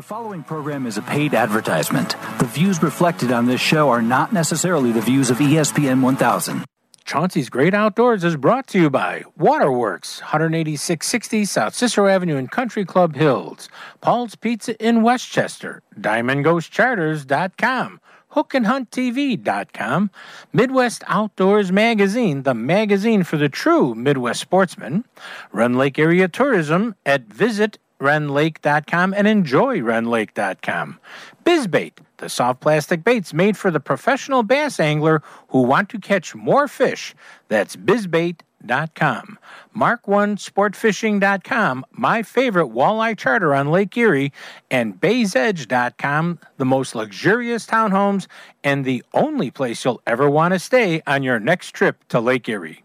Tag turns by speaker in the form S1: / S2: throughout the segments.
S1: The following program is a paid advertisement. The views reflected on this show are not necessarily the views of ESPN 1000.
S2: Chauncey's Great Outdoors is brought to you by Waterworks, 18660 South Cicero Avenue in Country Club Hills, Paul's Pizza in Westchester, DiamondGhostCharters.com, HookandHuntTV.com, Midwest Outdoors Magazine, the magazine for the true Midwest sportsman, Rend Lake Area Tourism at Visit rendlake.com and enjoy rendlake.com. Bizbait, the soft plastic baits made for the professional bass angler who want to catch more fish. That's bizbait.com. Mark1sportfishing.com, my favorite walleye charter on Lake Erie, and baysedge.com, the most luxurious townhomes and the only place you'll ever want to stay on your next trip to Lake Erie.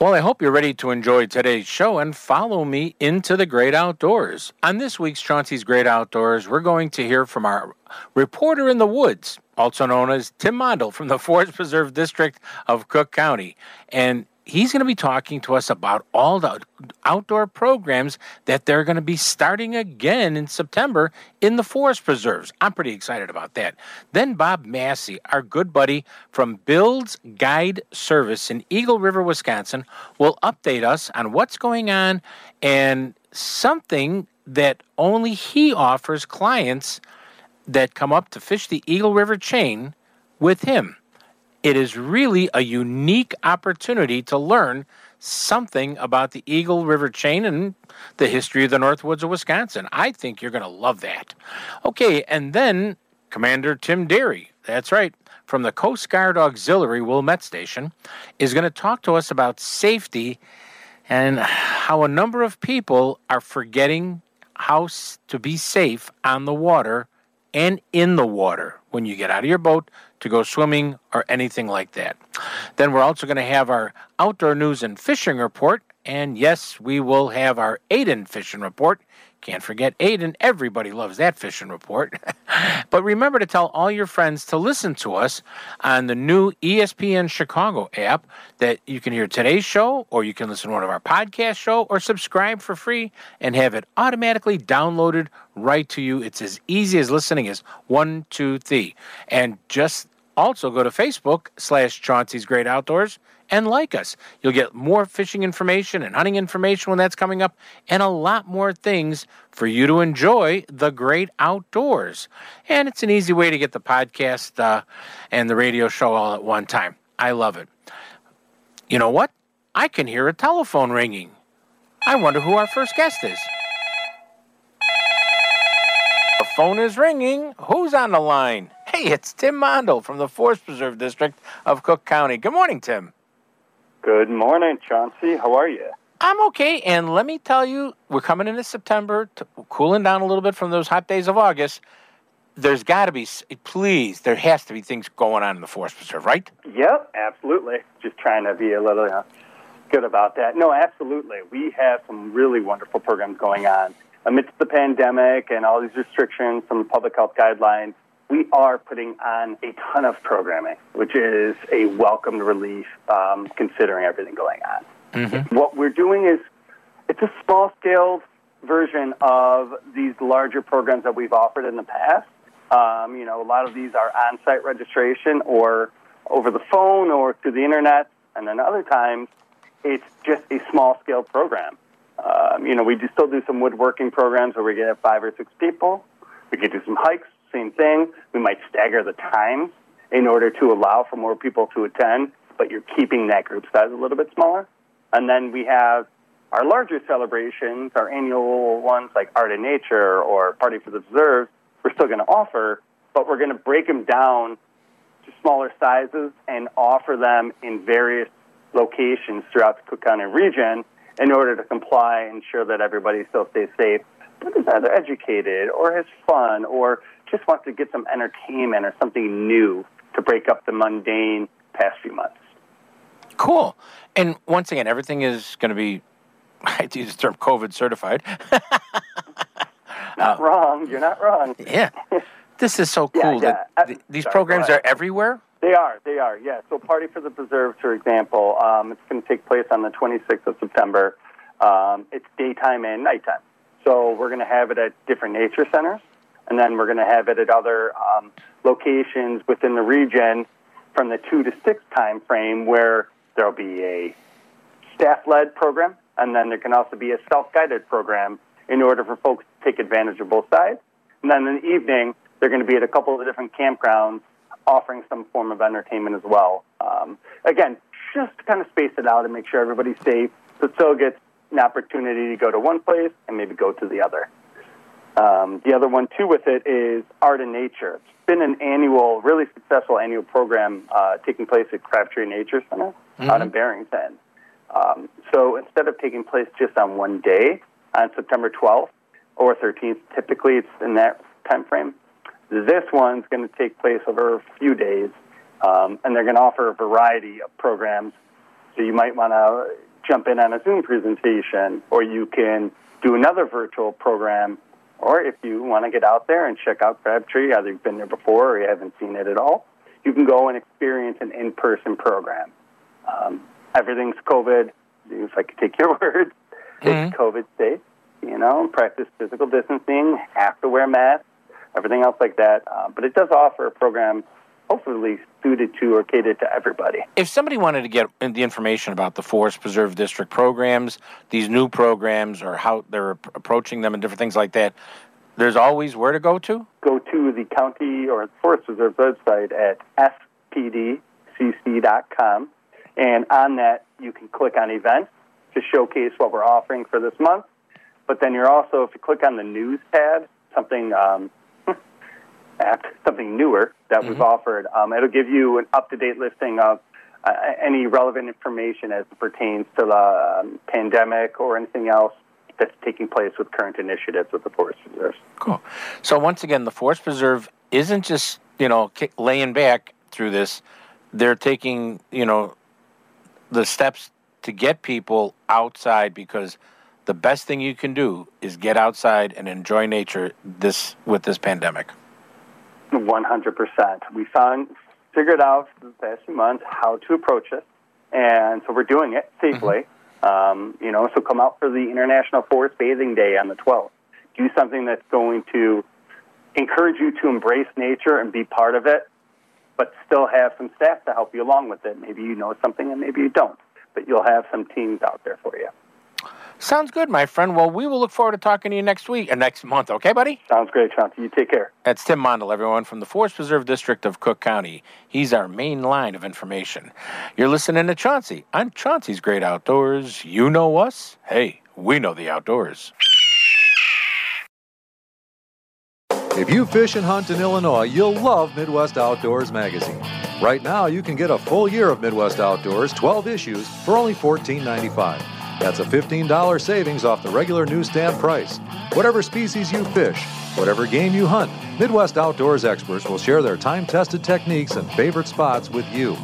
S2: Well, I hope you're ready to enjoy today's show and follow me into the great outdoors. On this week's Chauncey's Great Outdoors, we're going to hear from our reporter in the woods, also known as Tim Mondel from the Forest Preserve District of Cook County. And he's going to be talking to us about all the outdoor programs that they're going to be starting again in September in the forest preserves. I'm pretty excited about that. Then Bob Massey, our good buddy from Bill's Guide Service in Eagle River, Wisconsin, will update us on what's going on and something that only he offers clients that come up to fish the Eagle River chain with him it is really a unique opportunity to learn something about the Eagle River chain and the history of the Northwoods of Wisconsin. I think you're going to love that. Okay, and then Commander Tim Derry, that's right, from the Coast Guard Auxiliary Wilmette Station, is going to talk to us about safety and how a number of people are forgetting how to be safe on the water and in the water when you get out of your boat to go swimming or anything like that. Then we're also going to have our outdoor news and fishing report. And yes, we will have our Aiden fishing report. Can't forget Aiden. Everybody loves that fishing report. but remember to tell all your friends to listen to us on the new ESPN Chicago app that you can hear today's show, or you can listen to one of our podcast show, or subscribe for free and have it automatically downloaded right to you. It's as easy as listening as one, two, three. And just also go to Facebook slash Chauncey's Great Outdoors and like us. You'll get more fishing information and hunting information when that's coming up, and a lot more things for you to enjoy the great outdoors. And it's an easy way to get the podcast uh, and the radio show all at one time. I love it. You know what? I can hear a telephone ringing. I wonder who our first guest is. The phone is ringing. Who's on the line? Hey, it's Tim Mondel from the Forest Preserve District of Cook County. Good morning, Tim.
S3: Good morning, Chauncey. How are you?
S2: I'm okay, and let me tell you, we're coming into September, to, cooling down a little bit from those hot days of August. There's got to be, please, there has to be things going on in the Forest Preserve, right?
S3: Yep, absolutely. Just trying to be a little uh, good about that. No, absolutely. We have some really wonderful programs going on. Amidst the pandemic and all these restrictions from the public health guidelines, we are putting on a ton of programming, which is a welcomed relief um, considering everything going on.
S2: Mm-hmm.
S3: What we're doing is it's a small scale version of these larger programs that we've offered in the past. Um, you know, a lot of these are on site registration or over the phone or through the internet, and then other times it's just a small scale program. Um, you know, we do still do some woodworking programs where we get five or six people. We could do some hikes, same thing. We might stagger the times in order to allow for more people to attend, but you're keeping that group size a little bit smaller. And then we have our larger celebrations, our annual ones like Art and Nature or Party for the Preserves, we're still going to offer, but we're going to break them down to smaller sizes and offer them in various locations throughout the Cook County region in order to comply and ensure that everybody still stays safe, but is either educated or has fun or just wants to get some entertainment or something new to break up the mundane past few months.
S2: Cool. And once again, everything is going to be, I use the term COVID certified.
S3: Not wrong. You're not wrong.
S2: yeah. This is so cool
S3: yeah.
S2: that
S3: Uh,
S2: th- these
S3: sorry,
S2: programs are everywhere.
S3: They are. They are. Yeah. So, Party for the Preserves, for example, um, it's going to take place on the 26th of September. Um, it's daytime and nighttime. So, we're going to have it at different nature centers, and then we're going to have it at other um, locations within the region from the two to six time frame, where there'll be a staff-led program, and then there can also be a self-guided program in order for folks to take advantage of both sides. And then in the evening, they're going to be at a couple of different campgrounds offering some form of entertainment as well. Um, again, just to kind of space it out and make sure everybody's safe, so it still gets an opportunity to go to one place and maybe go to the other. Um, the other one too with it is art and nature. It's been an annual, really successful annual program uh, taking place at Crabtree Nature Center out in Barrington. Um, so instead of taking place just on one day, on September 12th or 13th, typically it's in that time frame. This one's going to take place over a few days, um, and they're going to offer a variety of programs. So you might want to jump in on a Zoom presentation, or you can do another virtual program, or if you want to get out there and check out Crabtree, either you've been there before or you haven't seen it at all, you can go and experience an in-person program. Um, everything's COVID. If I could take your words, it's COVID safe. You know, practice physical distancing, have to wear masks, everything else like that. Uh, but it does offer a program, hopefully suited to or catered to everybody.
S2: If somebody wanted to get the information about the Forest Preserve District programs, these new programs, or how they're approaching them and different things like that, there's always where to go to?
S3: Go to the county or Forest Reserve website at fpdcc.com, and on that you can click on events to showcase what we're offering for this month. But then you're also, if you click on the news tab, something um, app, something newer that we've offered, um, it'll give you an up-to-date listing of uh, any relevant information as it pertains to the um, pandemic or anything else that's taking place with current initiatives with the Forest Reserve.
S2: Cool. So once again, the Forest Preserve isn't just you know laying back through this; they're taking you know the steps to get people outside because the best thing you can do is get outside and enjoy nature this with this pandemic.
S3: One hundred percent. We found figured out the past few months how to approach it, and so we're doing it safely. Um, you know, so come out for the International Forest Bathing Day on the twelfth. Do something that's going to encourage you to embrace nature and be part of it, but still have some staff to help you along with it. Maybe you know something and maybe you don't, but you'll have some teams out there for you.
S2: Sounds good, my friend. Well, we will look forward to talking to you next week or next month. Okay, buddy?
S3: Sounds great, Chauncey. You take care.
S2: That's Tim Mondel, everyone, from the Forest Preserve District of Cook County. He's our main line of information. You're listening to Chauncey on Chauncey's Great Outdoors. You know us. Hey, we know the outdoors.
S4: If you fish and hunt in Illinois, you'll love Midwest Outdoors magazine. Right now, you can get a full year of Midwest Outdoors, 12 issues, for only $14.95. That's a $15 savings off the regular newsstand price. Whatever species you fish, whatever game you hunt, Midwest Outdoors experts will share their time tested techniques and favorite spots with you.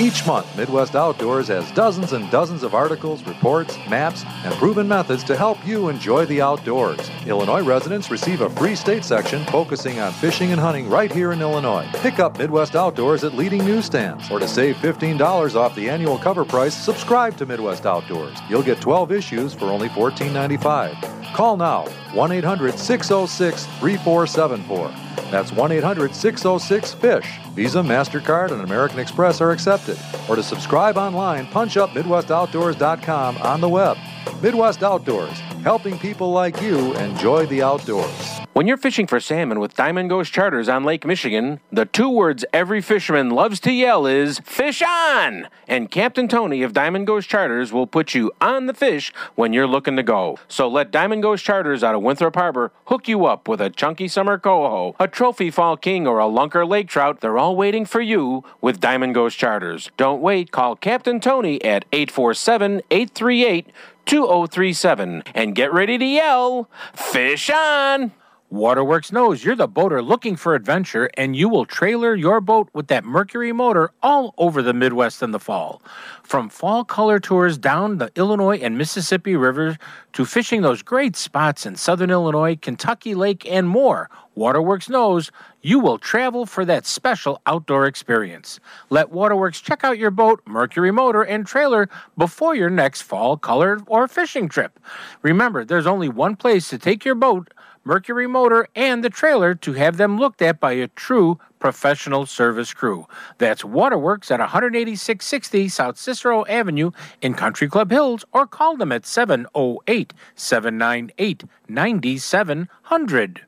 S4: Each month, Midwest Outdoors has dozens and dozens of articles, reports, maps, and proven methods to help you enjoy the outdoors. Illinois residents receive a free state section focusing on fishing and hunting right here in Illinois. Pick up Midwest Outdoors at leading newsstands. Or to save $15 off the annual cover price, subscribe to Midwest Outdoors. You'll get 12 issues for only $14.95. Call now 1 800 606 3474. That's 1 800 606 FISH. Visa, MasterCard, and American Express are accepted. Or to subscribe online, punch up MidwestOutdoors.com on the web. Midwest Outdoors, helping people like you enjoy the outdoors.
S2: When you're fishing for salmon with Diamond Ghost Charters on Lake Michigan, the two words every fisherman loves to yell is fish on! And Captain Tony of Diamond Ghost Charters will put you on the fish when you're looking to go. So let Diamond Ghost Charters out of Winthrop Harbor hook you up with a chunky summer coho, a trophy fall king, or a lunker lake trout. They're all waiting for you with Diamond Ghost Charters. Don't wait. Call Captain Tony at 847 838 2037 and get ready to yell, Fish on!
S1: Waterworks knows you're the boater looking for adventure, and you will trailer your boat with that Mercury motor all over the Midwest in the fall. From fall color tours down the Illinois and Mississippi rivers to fishing those great spots in southern Illinois, Kentucky Lake, and more, Waterworks knows you will travel for that special outdoor experience. Let Waterworks check out your boat, Mercury motor, and trailer before your next fall color or fishing trip. Remember, there's only one place to take your boat Mercury Motor, and the trailer to have them looked at by a true professional service crew. That's Waterworks at 18660 South Cicero Avenue in Country Club Hills, or call them at 708 798 9700.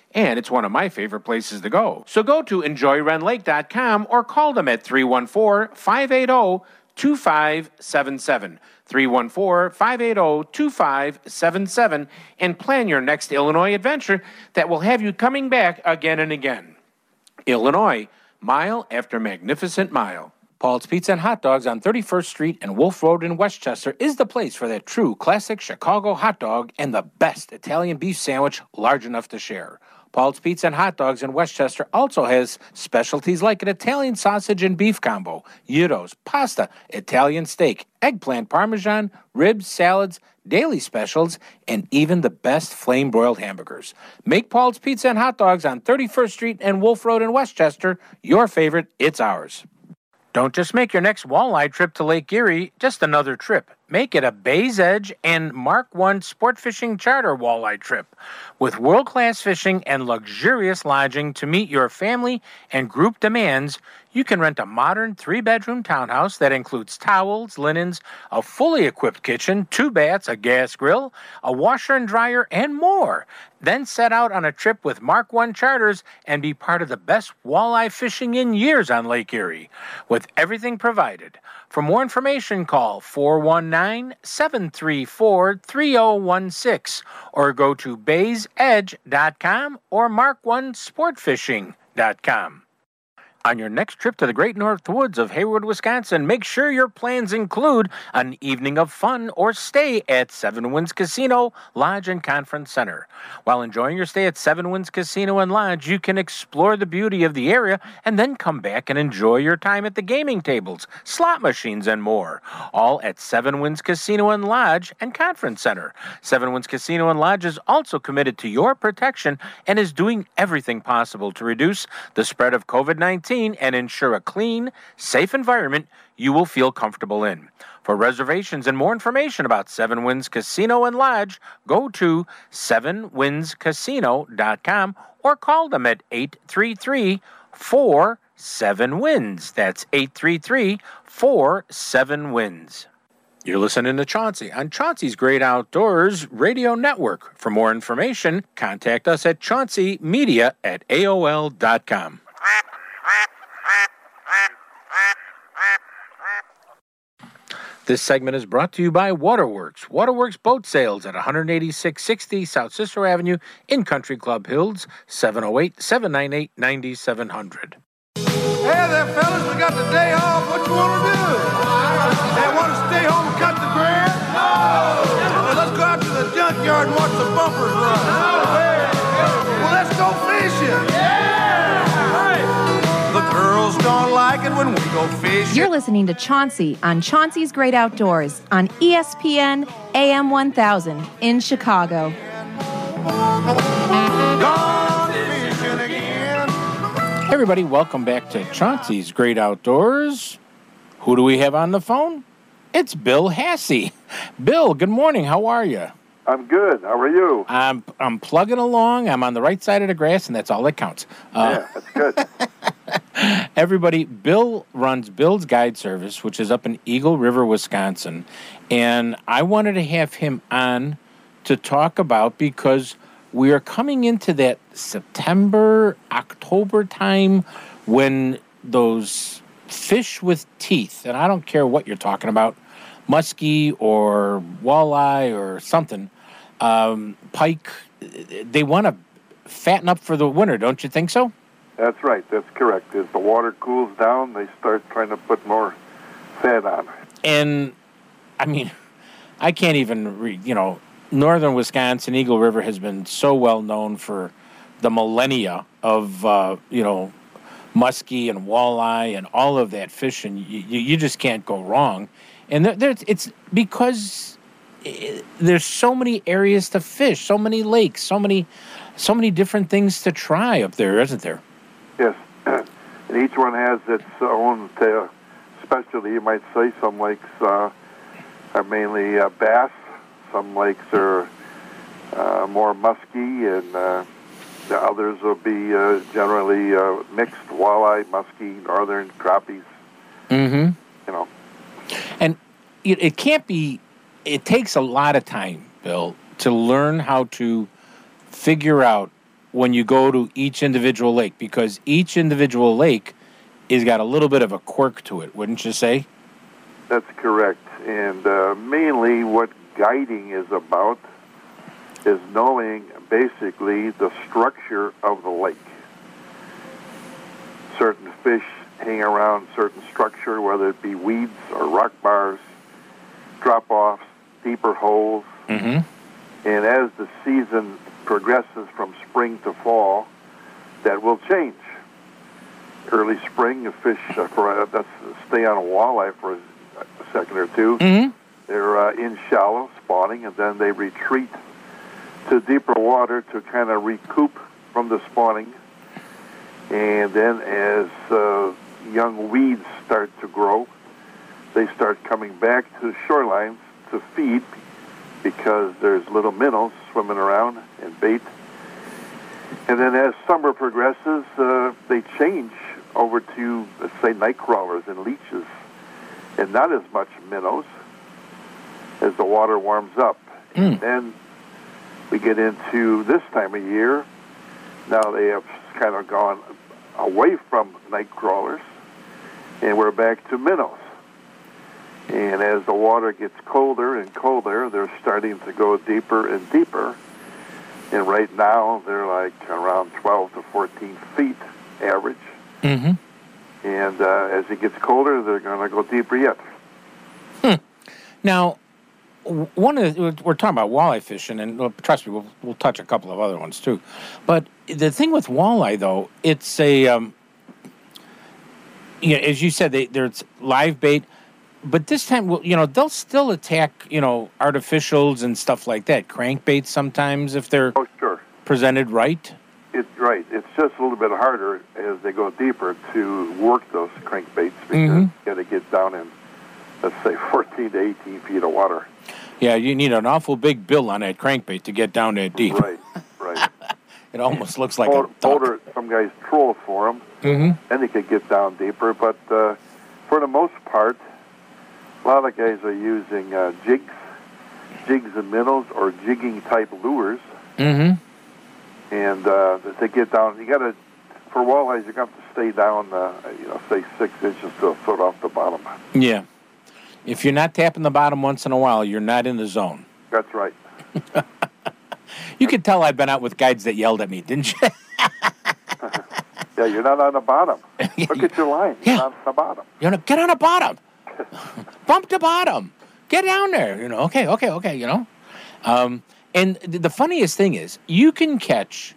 S2: And it's one of my favorite places to go. So go to enjoyrendlake.com or call them at 314 580 2577. 314 580 2577 and plan your next Illinois adventure that will have you coming back again and again. Illinois, mile after magnificent mile. Paul's Pizza and Hot Dogs on 31st Street and Wolf Road in Westchester is the place for that true classic Chicago hot dog and the best Italian beef sandwich large enough to share. Paul's Pizza and Hot Dogs in Westchester also has specialties like an Italian sausage and beef combo, gyros, pasta, Italian steak, eggplant parmesan, ribs, salads, daily specials, and even the best flame broiled hamburgers. Make Paul's Pizza and Hot Dogs on 31st Street and Wolf Road in Westchester your favorite, it's ours. Don't just make your next walleye trip to Lake Erie just another trip. Make it a Bay's Edge and Mark 1 sport fishing charter walleye trip with world class fishing and luxurious lodging to meet your family and group demands. You can rent a modern three bedroom townhouse that includes towels, linens, a fully equipped kitchen, two baths, a gas grill, a washer and dryer, and more. Then set out on a trip with Mark 1 charters and be part of the best walleye fishing in years on Lake Erie. With everything provided. For more information, call 419 734 3016 or go to baysedge.com or mark1sportfishing.com. On your next trip to the great north woods of Hayward, Wisconsin, make sure your plans include an evening of fun or stay at Seven Winds Casino, Lodge, and Conference Center. While enjoying your stay at Seven Winds Casino and Lodge, you can explore the beauty of the area and then come back and enjoy your time at the gaming tables, slot machines, and more. All at Seven Winds Casino and Lodge and Conference Center. Seven Winds Casino and Lodge is also committed to your protection and is doing everything possible to reduce the spread of COVID 19 and ensure a clean, safe environment you will feel comfortable in. For reservations and more information about Seven Winds Casino and Lodge, go to sevenwindscasino.com or call them at 833 47 Winds. That's 833 47 Winds. You're listening to Chauncey on Chauncey's Great Outdoors Radio Network. For more information, contact us at chaunceymedia at AOL.com. This segment is brought to you by Waterworks. Waterworks Boat Sales at 18660 South Cicero Avenue in Country Club Hills, 708 798 9700.
S5: Hey there, fellas, we got the day off. What you want to do? Hey, want to stay home and cut the grass? No. Well, let's go out to the junkyard and watch the bumpers run. Like it when we go fishing.
S6: You're listening to Chauncey on Chauncey's Great Outdoors on ESPN AM 1000 in Chicago.
S5: Gone fishing again.
S2: Hey everybody, welcome back to Chauncey's Great Outdoors. Who do we have on the phone? It's Bill Hassey. Bill, good morning. How are you?
S7: I'm good. How are you?
S2: I'm I'm plugging along. I'm on the right side of the grass, and that's all that counts. Uh,
S7: yeah, that's good.
S2: everybody, Bill runs Bill's Guide Service, which is up in Eagle River, Wisconsin, and I wanted to have him on to talk about because we are coming into that September October time when those fish with teeth, and I don't care what you're talking about, muskie or walleye or something, um, pike, they want to fatten up for the winter, don't you think so?
S7: That's right. That's correct. As the water cools down, they start trying to put more fat on.
S2: And I mean, I can't even read, you know, northern Wisconsin, Eagle River has been so well known for the millennia of, uh, you know, muskie and walleye and all of that fishing. You, you just can't go wrong. And there, there's, it's because eh, there's so many areas to fish, so many lakes, so many, so many different things to try up there, isn't there?
S7: Yes, and each one has its own uh, specialty. You might say some lakes uh, are mainly uh, bass, some lakes are uh, more musky, and uh, the others will be uh, generally uh, mixed walleye, muskie, northern crappies.
S2: Mm-hmm.
S7: You know,
S2: And it, it can't be, it takes a lot of time, Bill, to learn how to figure out when you go to each individual lake because each individual lake has got a little bit of a quirk to it, wouldn't you say?
S7: that's correct. And uh, mainly, what guiding is about is knowing basically the structure of the lake. Certain fish hang around certain structure, whether it be weeds or rock bars, drop offs, deeper holes.
S2: Mm-hmm.
S7: And as the season progresses from spring to fall, that will change. Early spring, the fish uh, for, uh, that's, stay on a walleye for a, a second or 2
S2: Mm-hmm.
S7: They're uh, in shallow spawning, and then they retreat to deeper water to kind of recoup from the spawning. And then as uh, young weeds start to grow, they start coming back to shorelines to feed because there's little minnows swimming around and bait. And then as summer progresses, uh, they change over to, let's say, night crawlers and leeches, and not as much minnows as the water warms up. And then we get into this time of year. Now they have kind of gone away from night crawlers, and we're back to minnows. And as the water gets colder and colder, they're starting to go deeper and deeper. And right now, they're like around 12 to 14 feet average.
S2: Mm-hmm.
S7: And uh, as it gets colder, they're going to go deeper yet.
S2: Now, one of the, we're talking about walleye fishing, and trust me, we'll, we'll touch a couple of other ones too. But the thing with walleye, though, it's a, um, you know, as you said, they, there's live bait, but this time, well, you know, they'll still attack, you know, artificials and stuff like that, crankbaits sometimes if they're
S7: Oh, sure.
S2: presented right.
S7: It's right. It's just a little bit harder as they go deeper to work those crankbaits because
S2: Mhm.
S7: you got to get down in, let's say, 14 to 18 feet of water.
S2: Yeah, you need an awful big bill on that crankbait to get down that deep.
S7: Right, right.
S2: It almost looks like a duck.
S7: some guys troll for them,
S2: Mm-hmm.
S7: and they could get down deeper. But uh, for the most part, a lot of guys are using uh, jigs, jigs and minnows, or jigging type lures.
S2: Mm-hmm.
S7: and uh, to get down, you got to for walleyes, you got to stay down, uh, you know, say six inches to a foot off the bottom.
S2: Yeah. If you're not tapping the bottom once in a while, you're not in the zone.
S7: That's right.
S2: You could tell I've been out with guides that yelled at me, didn't you?
S7: Yeah, you're not on the bottom. Look at your line. You're
S2: Yeah.
S7: not on the bottom.
S2: you know, get on the bottom. Bump the bottom. Get down there. You know, okay, okay, okay, you know. Um, and th- the funniest thing is, you can catch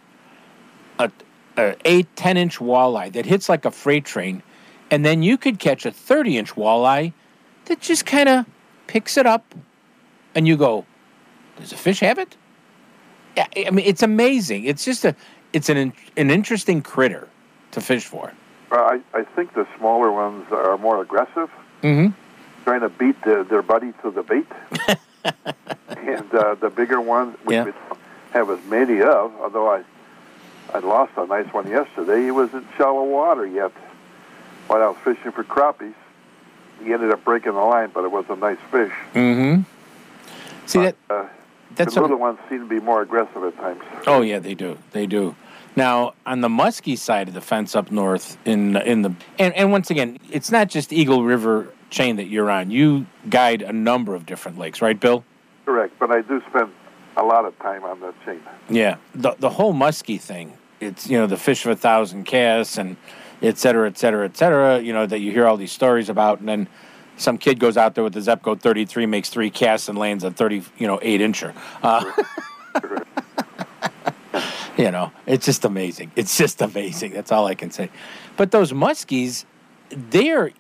S2: a, a 8, 10 inch walleye that hits like a freight train, and then you could catch a 30 inch walleye that just kind of picks it up, and you go, does the fish have it? Yeah, I mean, it's amazing. It's just a, it's an an interesting critter to fish for.
S7: Uh, I, I think the smaller ones are more aggressive,
S2: Mm-hmm.
S7: trying to beat the, their buddy to the bait. and uh, the bigger ones, which
S2: Yeah.
S7: we have as many of, although I I lost a nice one yesterday. He was in shallow water yet. While I was fishing for crappies, he ended up breaking the line, but it was a nice fish.
S2: Mm-hmm. See that
S7: Uh,
S2: that's
S7: the
S2: a,
S7: little ones seem to be more aggressive at times.
S2: Oh yeah, they do. They do. Now on the muskie side of the fence up north, in in the and, and once again, it's not just Eagle River chain that you're on. You guide a number of different lakes, right, Bill?
S7: Correct, but I do spend a lot of time on that chain.
S2: Yeah. The the whole muskie thing. It's you know the fish of a thousand casts and et cetera, et cetera, et cetera. You know that you hear all these stories about, and then some kid goes out there with the Zebco 33, makes three casts, and lands a 30, you know, eight incher. Uh, you know, it's just amazing. It's just amazing. That's all I can say. But those muskies, they're,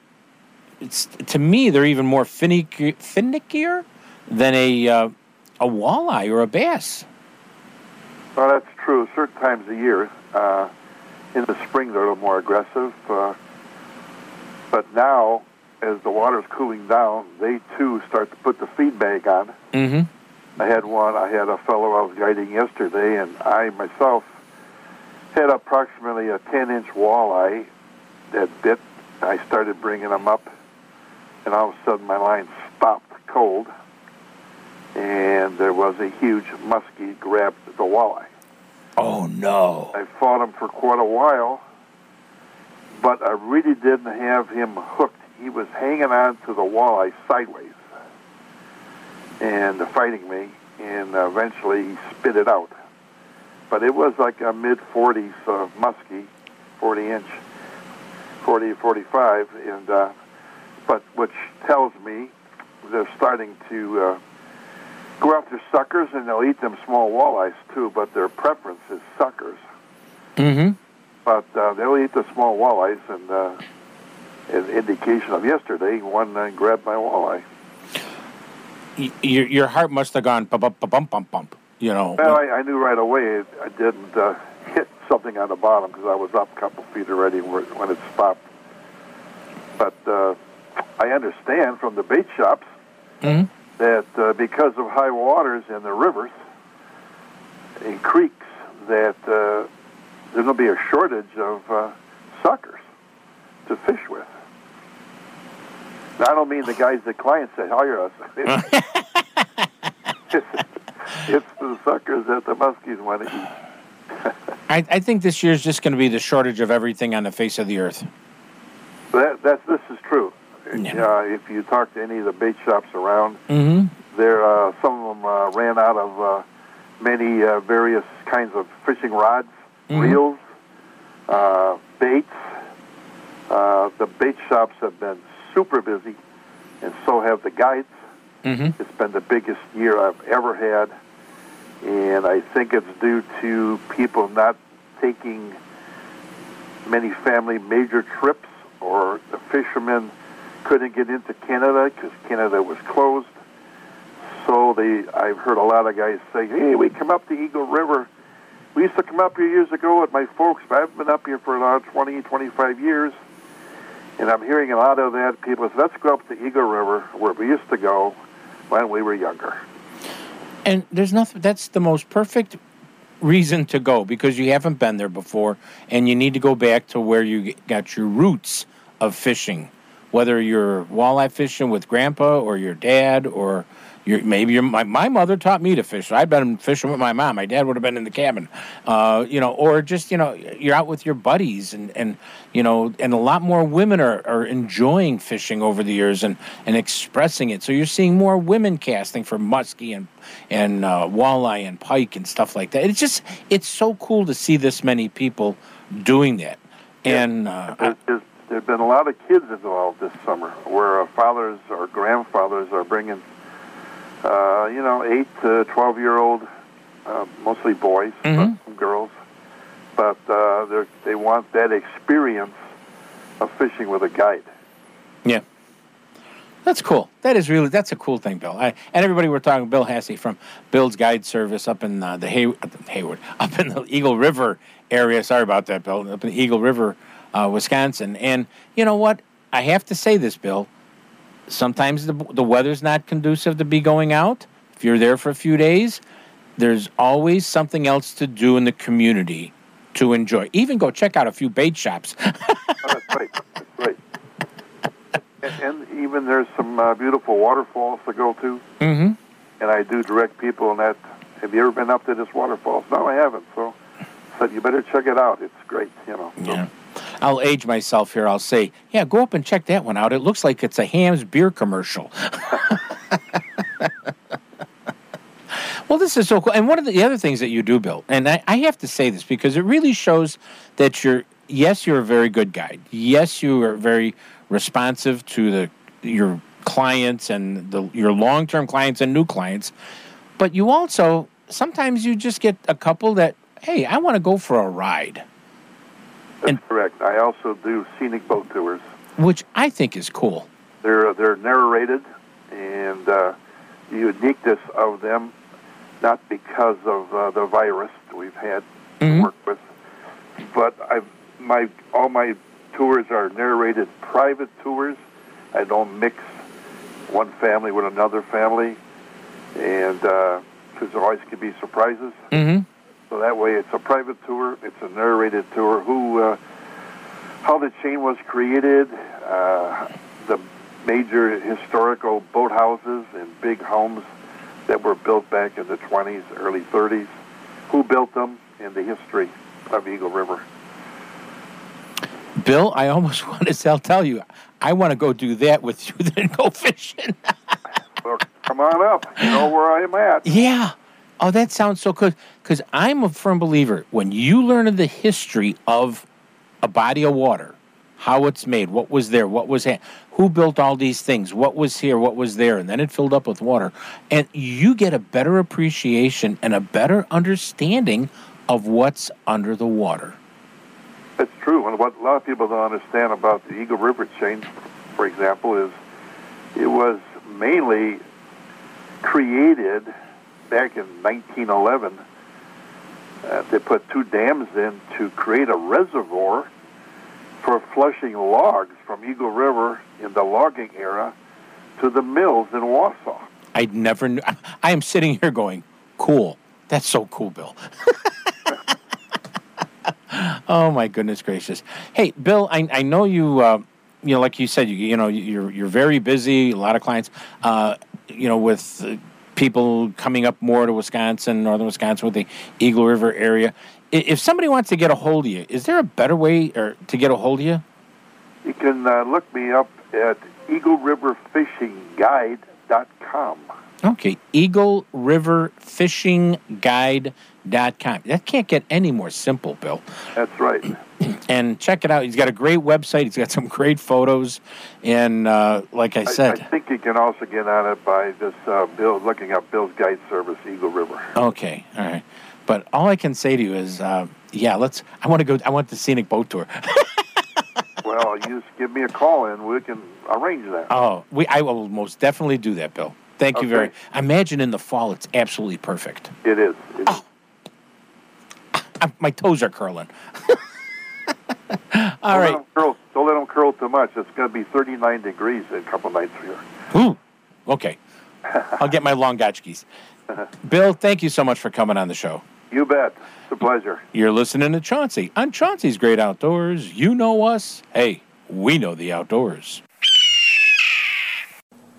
S2: it's to me, they're even more finicky, finickier than a uh, a walleye or a bass.
S7: Well, that's true. Certain times of year, uh, in the spring, they're a little more aggressive. Uh, but now, as the water's cooling down, they too start to put the feed bag on.
S2: Mm-hmm.
S7: I had one. I had a fellow I was guiding yesterday, and I myself had approximately a 10-inch walleye that bit. I started bringing them up, and all of a sudden my line stopped cold, and there was a huge muskie grabbed the walleye.
S2: Oh no!
S7: I fought him for quite a while, but I really didn't have him hooked. He was hanging on to the walleye sideways and fighting me, and eventually he spit it out. But it was like a mid 40s uh, muskie, 40 inch, 40 45, and uh, but which tells me they're starting to uh, go after suckers, and they'll eat them small walleyes too. But their preference is suckers.
S2: Mm-hmm.
S7: But uh, they'll eat the small walleyes, and uh, an indication of yesterday, one uh, grabbed my walleye.
S2: Y- your your heart must have gone bump bump bump bump bump. You know.
S7: Well, I, I knew right away it, I didn't uh, hit something on the bottom because I was up a couple feet already when it stopped. But uh, I understand from the bait shops
S2: Mhm.
S7: that uh, because of high waters in the rivers and creeks, that uh, there's going to be a shortage of uh, suckers to fish with. Now, I don't mean the guys that clients say hire us. it's, it's the suckers that the muskies want to eat.
S2: I, I think this year's just going to be the shortage of everything on the face of the earth.
S7: That, that this is true.
S2: Yeah.
S7: Uh, if you talk to any of the bait shops around,
S2: Mm-hmm.
S7: there uh, some of them uh, ran out of uh, many uh, various kinds of fishing rods,
S2: Mhm.
S7: reels, uh, baits. Uh, the bait shops have been super busy, and so have the guides.
S2: Mm-hmm.
S7: It's been the biggest year I've ever had, and I think it's due to people not taking many family major trips, or the fishermen couldn't get into Canada because Canada was closed. So they, I've heard a lot of guys say, "Hey, we come up the Eagle River. We used to come up here years ago with my folks, but I've been up here for about 20, 25 years." And I'm hearing a lot of that. People say, "Let's go up the Eagle River where we used to go when we were younger."
S2: And there's nothing. That's the most perfect reason to go because you haven't been there before, and you need to go back to where you got your roots of fishing. Whether you're walleye fishing with grandpa or your dad or your maybe your my, my mother taught me to fish. I'd been fishing with my mom. My dad would have been in the cabin, uh, you know, or just you know you're out with your buddies and and you know and a lot more women are, are enjoying fishing over the years and and expressing it. So you're seeing more women casting for muskie and and uh, walleye and pike and stuff like that. It's just it's so cool to see this many people doing that. And uh,
S7: there have been a lot of kids involved this summer where uh, fathers or grandfathers are bringing, uh, you know, 8 to 12 year old, uh, mostly boys,
S2: Mhm.
S7: but some girls. But uh, they're- want that experience of fishing with a guide.
S2: Yeah. That's cool. That is really that's a cool thing, Bill. I, and everybody we're talking Bill Hassey from Bill's Guide Service up in uh, the Hay, uh, Hayward, up in the Eagle River area. Sorry about that, Bill. Up in the Eagle River, uh, Wisconsin. And you know what? I have to say this, Bill. Sometimes the the weather's not conducive to be going out. If you're there for a few days, there's always something else to do in the community to enjoy. Even go check out a few bait shops.
S7: Oh, that's right. That's right. And, and even there's some uh, beautiful waterfalls to go to.
S2: mm-hmm.
S7: And I do direct people in that. Have you ever been up to this waterfalls? No, I haven't. So I said you better check it out. It's great. You know. So,
S2: Yeah. I'll age myself here. I'll say, yeah, go up and check that one out. It looks like it's a Hamm's beer commercial. well, this is so cool. And one of the other things that you do, Bill, and I, I have to say this because it really shows that you're, yes, you're a very good guide. Yes, you are very responsive to the your clients and the, your long-term clients and new clients. But you also sometimes you just get a couple that, hey, I want to go for a ride.
S7: That's
S2: And-
S7: correct. I also do scenic boat tours.
S2: which I think is cool.
S7: They're they're narrated, and uh, the uniqueness of them, not because of uh, the virus we've had to
S2: Mhm.
S7: work with, but I've my all my tours are narrated private tours. I don't mix one family with another family, and because there always can be surprises.
S2: Mm-hmm.
S7: So that way, it's a private tour. It's a narrated tour. Who, uh, how the chain was created, uh, the major historical boathouses and big homes that were built back in the 20s, early 30s, who built them, and the history of Eagle River.
S2: Bill, I almost want to tell, tell you, I want to go do that with you, then go fishing.
S7: Well, come on up. You know where I'm at.
S2: yeah. Oh, that sounds so good. Because I'm a firm believer when you learn the history of a body of water, how it's made, what was there, what was ha- who built all these things, what was here, what was there, and then it filled up with water, and you get a better appreciation and a better understanding of what's under the water.
S7: That's true. And what a lot of people don't understand about the Eagle River chain, for example, is it was mainly created back in 1911. Uh, they put two dams in to create a reservoir for flushing logs from Eagle River in the logging era to the mills in Wausau.
S2: I never knew. I am sitting here going, cool. That's so cool, Bill. oh my goodness gracious! Hey, Bill, I, I know you. Uh, you know, like you said, you, you know, you're you're very busy. A lot of clients. Uh, you know, with uh, people coming up more to Wisconsin, northern Wisconsin, with the Eagle River area. If somebody wants to get a hold of you, is there a better way or to get a hold of you?
S7: You can uh, look me up at EagleRiverFishingGuide.com.
S2: Okay, Eagle River Fishing Guide.com. That can't get any more simple, Bill.
S7: That's right.
S2: And check it out. He's got a great website. He's got some great photos. And uh, like I
S7: I,
S2: said,
S7: I think you can also get on it by just uh, Bill looking up Bill's Guide Service, Eagle River.
S2: okay, all right. But all I can say to you is, uh, yeah, let's. I want to go. I want the scenic boat tour.
S7: well, you just give me a call and we can arrange that.
S2: oh, we. I will most definitely do that, Bill. Thank you very.
S7: Okay.
S2: I imagine in the fall it's absolutely perfect.
S7: It is. It
S2: Oh. I, my toes are curling. all
S7: don't
S2: right.
S7: Let curl, don't let them curl too much. It's going to be 39 degrees in a couple nights here.
S2: Ooh, okay. I'll get my long gotchkis. Bill, thank you so much for coming on the show.
S7: You bet. It's a pleasure.
S2: You're listening to Chauncey on Chauncey's Great Outdoors. You know us. Hey, we know the outdoors.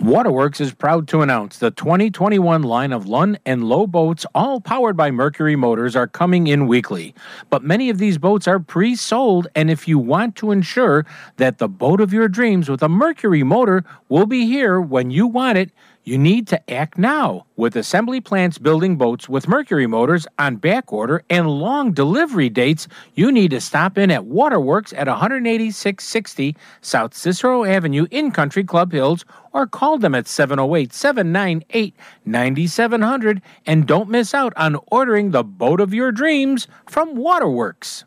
S2: Waterworks is proud to announce the 2021 line of Lund and Lowe boats, all powered by Mercury motors, are coming in weekly. But many of these boats are pre sold, and if you want to ensure that the boat of your dreams with a Mercury motor will be here when you want it, you need to act now. With assembly plants building boats with Mercury motors on back order and long delivery dates, you need to stop in at Waterworks at 18660 South Cicero Avenue in Country Club Hills or call them at 708 798 9700 and don't miss out on ordering the boat of your dreams from Waterworks.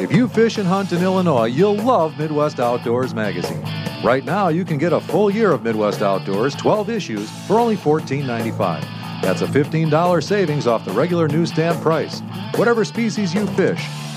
S4: If you fish and hunt in Illinois, you'll love Midwest Outdoors magazine. Right now, you can get a full year of Midwest Outdoors, 12 issues, for only $14.95. That's a $15 savings off the regular newsstand price. Whatever species you fish,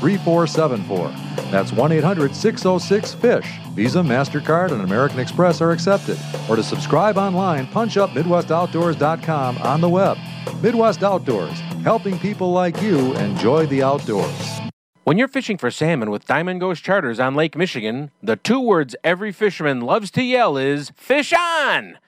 S4: 3474. That's 1 800 606 FISH. Visa, MasterCard, and American Express are accepted. Or to subscribe online, punch up MidwestOutdoors.com on the web. Midwest Outdoors, helping people like you enjoy the outdoors.
S2: When you're fishing for salmon with Diamond Ghost Charters on Lake Michigan, the two words every fisherman loves to yell is fish on!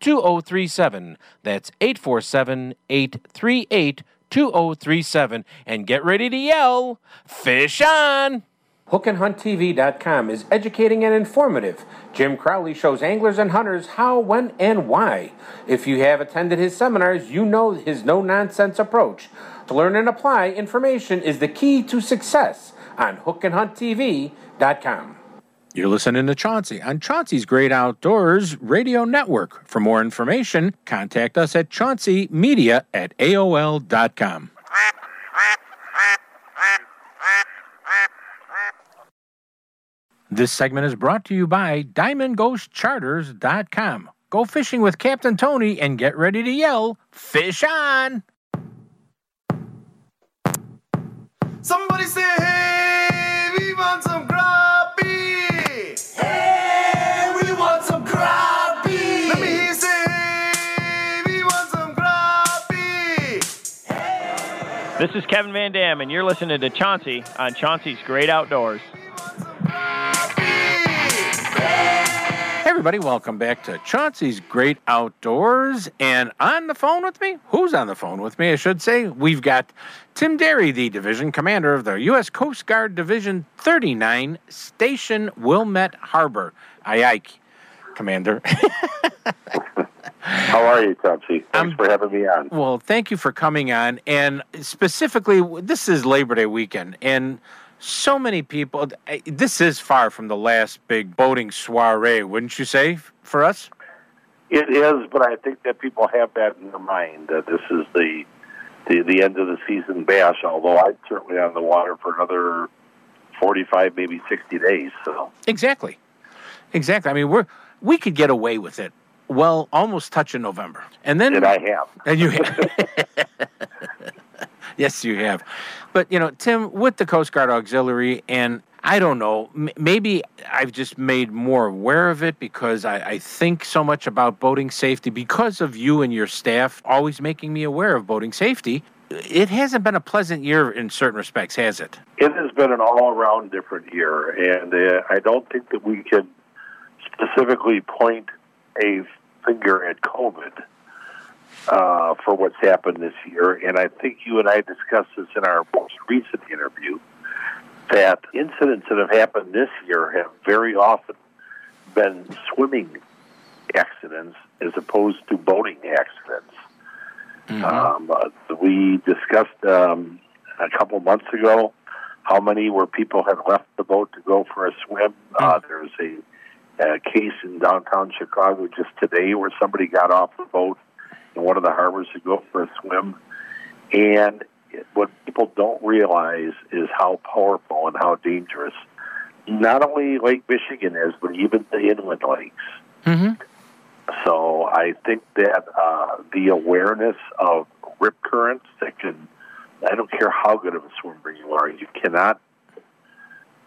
S2: 2037. That's 847 838 2037. And get ready to yell, Fish on! HookandHuntTV.com is educating and informative. Jim Crowley shows anglers and hunters how, when, and why. If you have attended his seminars, you know his no nonsense approach. To learn and apply, information is the key to success on HookandHuntTV.com.
S1: You're listening to Chauncey on Chauncey's Great Outdoors Radio Network. For more information, contact us at chaunceymedia at AOL.com. This segment is brought to you by DiamondGhostCharters.com. Go fishing with Captain Tony and get ready to yell, Fish on!
S5: Somebody say, hey,
S8: This is Kevin Van Dam, and you're listening to Chauncey on Chauncey's Great Outdoors.
S1: Hey everybody, welcome back to Chauncey's Great Outdoors. And on the phone with me, who's on the phone with me, I should say, we've got Tim Derry, the division commander of the U.S. Coast Guard Division 39, Station Wilmette Harbor. Aye, aye, Commander.
S9: How are you, Chauncey? Thanks
S1: I'm-
S9: for having me on.
S1: Well, thank you for coming on. And specifically, this is Labor Day weekend, and so many people. This is far from the last big boating soiree, wouldn't you say, for us?
S9: It is, but I think that people have that in their mind that this is the the, the end of the season bash. Although I'm certainly on the water for another forty-five, maybe sixty days. So
S1: Exactly, exactly. I mean, we're we could get away with it. Well, almost touching November, and then
S9: and I have.
S1: And you have. yes, you have. But, you know, Tim, with the Coast Guard Auxiliary, and I don't know, m- maybe I've just made more aware of it because I, I think so much about boating safety because of you and your staff always making me aware of boating safety. It hasn't been a pleasant year in certain respects, has it?
S9: It has been an all-around different year, and uh, I don't think that we can specifically point a finger at COVID uh, for what's happened this year. And I think you and I discussed this in our most recent interview that incidents that have happened this year have very often been swimming accidents as opposed to boating accidents. Um, uh, we discussed um, a couple months ago how many where people had left the boat to go for a swim. Uh, there's a, a case in downtown Chicago just today where somebody got off the boat in one of the harbors to go for a swim. And what people don't realize is how powerful and how dangerous not only Lake Michigan is, but even the inland lakes.
S1: Mm-hmm.
S9: So I think that uh, the awareness of rip currents that can, I don't care how good of a swimmer you are, you cannot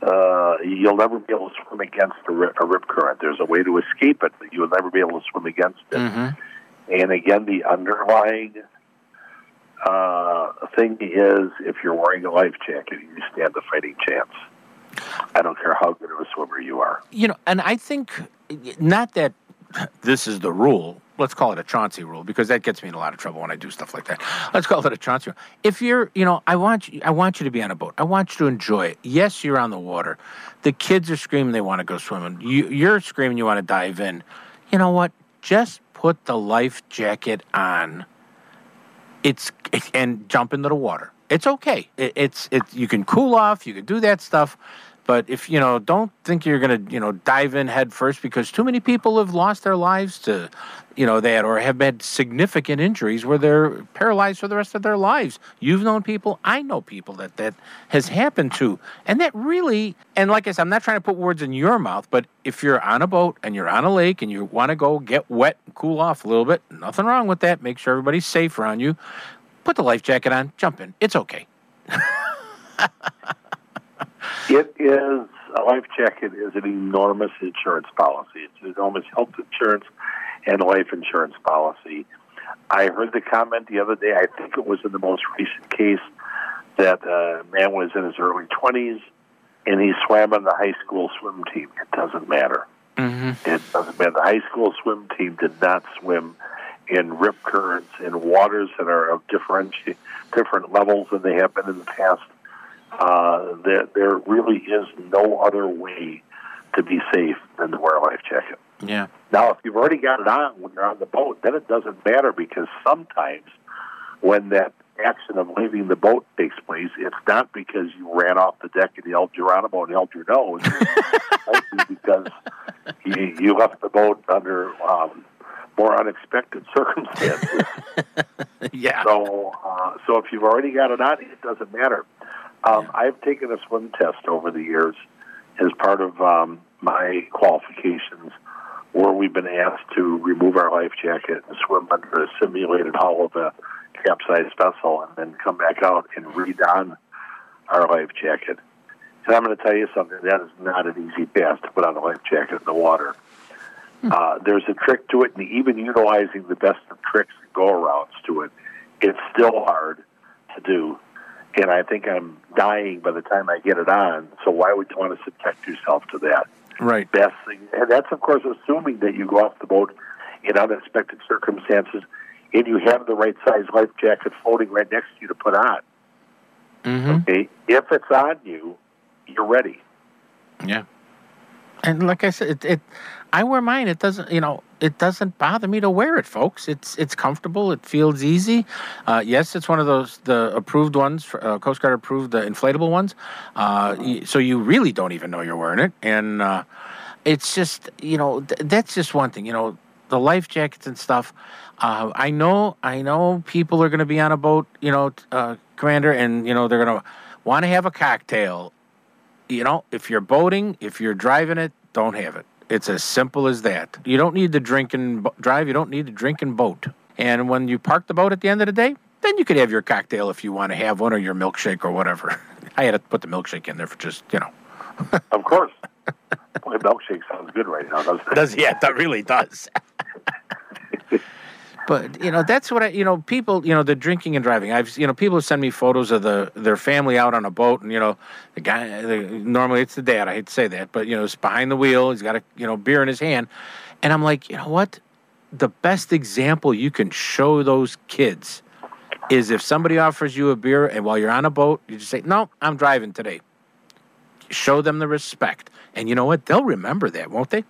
S9: uh, you'll never be able to swim against a rip, a rip current. There's a way to escape it, but you'll never be able to swim against it.
S2: Mm-hmm.
S9: And again, the underlying uh, thing is if you're wearing a life jacket, you stand a fighting chance. I don't care how good of a swimmer you are.
S2: You know, and I think not that this is the rule. Let's call it a Chauncey rule because that gets me in a lot of trouble when I do stuff like that. Let's call it a Chauncey rule. If you're, you know, I want you, I want you to be on a boat. I want you to enjoy it. Yes, you're on the water. The kids are screaming they want to go swimming. You, you're screaming you want to dive in. You know what? Just put the life jacket on. It's and jump into the water. It's okay. It, it's it. You can cool off. You can do that stuff. But if you know, don't think you're gonna you know dive in head first because too many people have lost their lives to, you know, that or have had significant injuries where they're paralyzed for the rest of their lives. You've known people, I know people that that has happened to, and that really. And like I said, I'm not trying to put words in your mouth, but if you're on a boat and you're on a lake and you want to go get wet and cool off a little bit, nothing wrong with that. Make sure everybody's safe around you. Put the life jacket on, jump in. It's okay.
S9: It is a life jacket is an enormous insurance policy. It's an enormous health insurance and life insurance policy. I heard the comment the other day. I think it was in the most recent case that a man was in his early twenties and he swam on the high school swim team. It doesn't matter.
S2: Mm-hmm.
S9: It doesn't matter. The high school swim team did not swim in rip currents in waters that are of different different levels than they have been in the past. Uh, there, there really is no other way to be safe than to wear a life jacket.
S2: Yeah.
S9: Now, if you've already got it on when you're on the boat, then it doesn't matter because sometimes when that action of leaving the boat takes place, it's not because you ran off the deck and yelled Geronimo and held your nose. It's because you, you left the boat under um, more unexpected circumstances.
S2: yeah.
S9: So, uh, so if you've already got it on, it doesn't matter. Um, I've taken a swim test over the years as part of um, my qualifications, where we've been asked to remove our life jacket and swim under a simulated hull of a capsized vessel, and then come back out and re-don our life jacket. And I'm going to tell you something: that is not an easy task to put on a life jacket in the water. Uh, there's a trick to it, and even utilizing the best of tricks and go-arounds to it, it's still hard to do. And I think I'm dying by the time I get it on. So why would you want to subject yourself to that?
S2: Right.
S9: Best thing, and that's of course assuming that you go off the boat in unexpected circumstances, and you have the right size life jacket floating right next to you to put on.
S2: Mm-hmm.
S9: Okay, if it's on you, you're ready.
S2: Yeah. And like I said, it, it I wear mine. It doesn't, you know, it doesn't bother me to wear it, folks. It's it's comfortable. It feels easy. Uh, yes, it's one of those the approved ones, uh, Coast Guard approved the inflatable ones. Uh, so you really don't even know you're wearing it, and uh, it's just you know th- that's just one thing. You know, the life jackets and stuff. Uh, I know, I know, people are going to be on a boat, you know, uh, Commander, and you know they're going to want to have a cocktail. You know, if you're boating, if you're driving it, don't have it. It's as simple as that. You don't need to drink and drive. You don't need to drink and boat. And when you park the boat at the end of the day, then you could have your cocktail if you want to have one or your milkshake or whatever. I had to put the milkshake in there for just, you know.
S9: Of course. Boy, milkshake sounds good right now, doesn't it?
S2: does yeah, that really does. but you know, that's what I you know, people, you know, the drinking and driving. I've you know, people send me photos of the their family out on a boat and you know, the guy the, normally it's the dad, I hate to say that, but you know, it's behind the wheel, he's got a you know, beer in his hand. And I'm like, you know what? The best example you can show those kids is if somebody offers you a beer and while you're on a boat, you just say, No, I'm driving today. Show them the respect. And you know what? They'll remember that, won't they?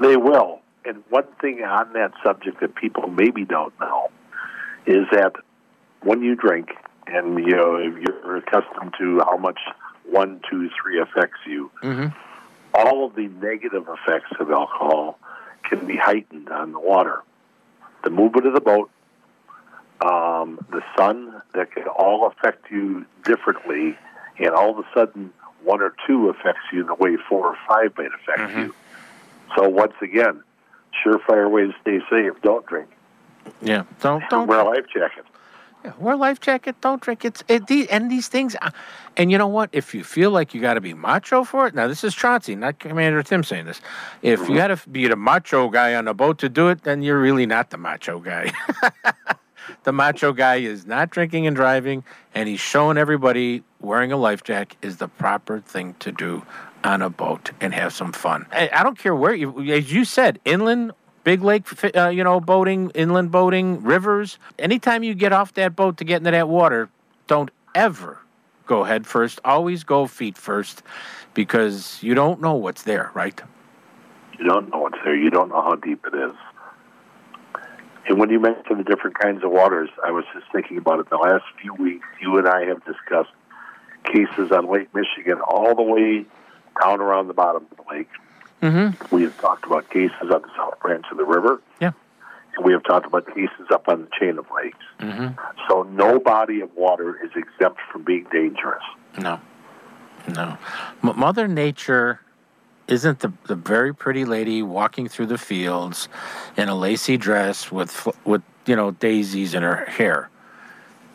S9: They will. And one thing on that subject that people maybe don't know is that when you drink, and you know you're accustomed to how much one, two, three affects you,
S2: Mm-hmm.
S9: all of the negative effects of alcohol can be heightened on the water. The movement of the boat, um, the sun, that can all affect you differently, and all of a sudden, one or two affects you in the way four or five might affect you. So once again, surefire way to stay safe: don't drink.
S2: Yeah. Don't don't
S9: wear a life jacket.
S2: Yeah, wear a life jacket. Don't drink. It's it, and these things. uh, And you know what? If you feel like you got to be macho for it, now this is Chauncey, not Commander Tim saying this. If you got to be the macho guy on the boat to do it, then you're really not the macho guy. the macho guy is not drinking and driving, and he's showing everybody wearing a life jacket is the proper thing to do on a boat and have some fun. I, I don't care where you, as you said, inland, big lake, uh, you know, boating, inland boating, rivers. Anytime you get off that boat to get into that water, don't ever go head first. Always go feet first, because you don't know what's there, right?
S9: You don't know what's there. You don't know how deep it is. And when you mentioned the different kinds of waters, I was just thinking about it. The last few weeks, you and I have discussed cases on Lake Michigan all the way down around the bottom of the lake.
S2: Mm-hmm.
S9: We have talked about cases on the south branch of the river.
S2: Yeah.
S9: And we have talked about cases up on the chain of lakes.
S2: Mm-hmm.
S9: So no body of water is exempt from being dangerous.
S2: No, no. M- Mother Nature isn't the, the very pretty lady walking through the fields in a lacy dress with with you know daisies in her hair.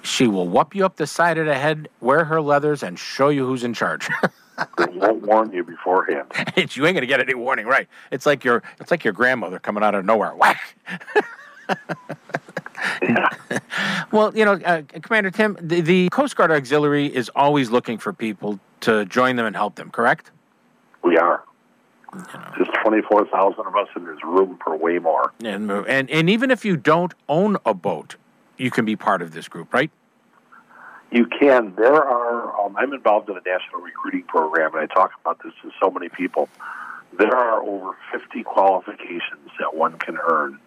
S2: She will whoop you up the side of the head, wear her leathers, and show you who's in charge.
S9: They won't warn you beforehand.
S2: you ain't gonna get any warning, right? It's like your it's like your grandmother coming out of nowhere. Whack. well, you know, uh, Commander Tim, the, the Coast Guard Auxiliary is always looking for people to join them and help them. Correct?
S9: We are. There's 24,000 of us, and there's room for way more.
S2: And and and even if you don't own a boat, you can be part of this group, right?
S9: You can. There are. Um, I'm involved in a national recruiting program, and I talk about this to so many people. There are over 50 qualifications that one can earn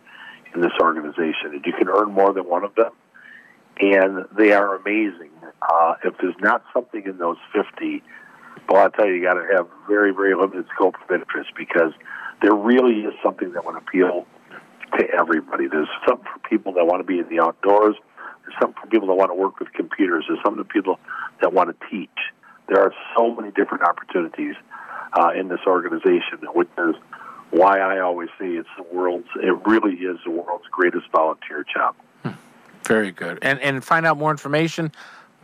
S9: in this organization, and you can earn more than one of them. And they are amazing. Uh, if there's not something in those 50, well, I'll tell you, you got to have very, very limited scope of interest because there really is something that would appeal to everybody. There's something for people that want to be in the outdoors. Something for people that want to work with computers. There's something for people that want to teach. There are so many different opportunities uh, in this organization, which is why I always say it's the world's. It really is the world's greatest volunteer job.
S2: Very good. And and find out more information,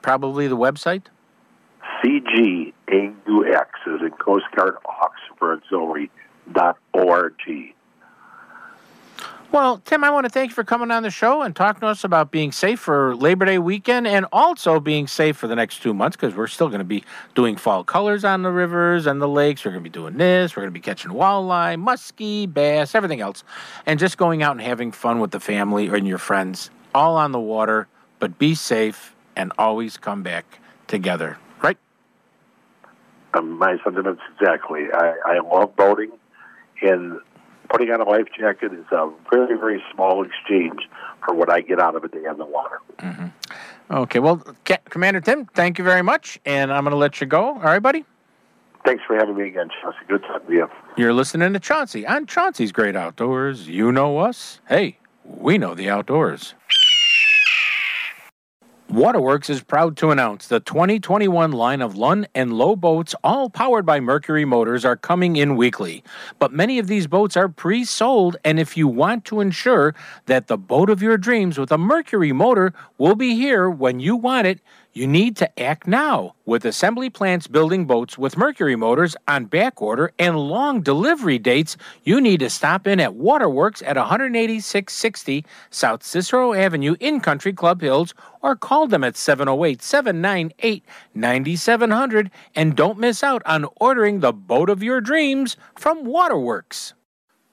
S2: probably the website.
S9: CGAUX is in Coast Guard Auxiliary dot org.
S2: Well, Tim, I want to thank you for coming on the show and talking to us about being safe for Labor Day weekend and also being safe for the next two months because we're still going to be doing fall colors on the rivers and the lakes. We're going to be doing this. We're going to be catching walleye, muskie, bass, everything else, and just going out and having fun with the family and your friends, all on the water. But be safe and always come back together, right?
S9: Um, my sentiments exactly. I, I love boating, and putting on a life jacket is a very, very small exchange for what I get out of a day on the water. Mm-hmm.
S2: Okay, well, Commander Tim, thank you very much, and I'm going to let you go. All right, buddy?
S9: Thanks for having me again, Chelsea. Good talking to you.
S2: You're listening to Chauncey on Chauncey's Great Outdoors. You know us. Hey, we know the outdoors. Waterworks is proud to announce the 2021 line of Lund and Lowe boats, all powered by Mercury motors, are coming in weekly. But many of these boats are pre sold, and if you want to ensure that the boat of your dreams with a Mercury motor will be here when you want it, you need to act now. With assembly plants building boats with Mercury motors on back order and long delivery dates, you need to stop in at Waterworks at 18660 South Cicero Avenue in Country Club Hills or call them at 708 798 9700 and don't miss out on ordering the boat of your dreams from Waterworks.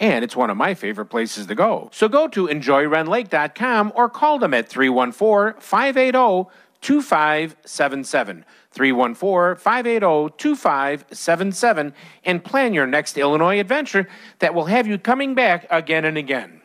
S2: and it's one of my favorite places to go. So go to enjoyrendlake.com or call them at 314 580 2577. 314 580 2577 and plan your next Illinois adventure that will have you coming back again and again.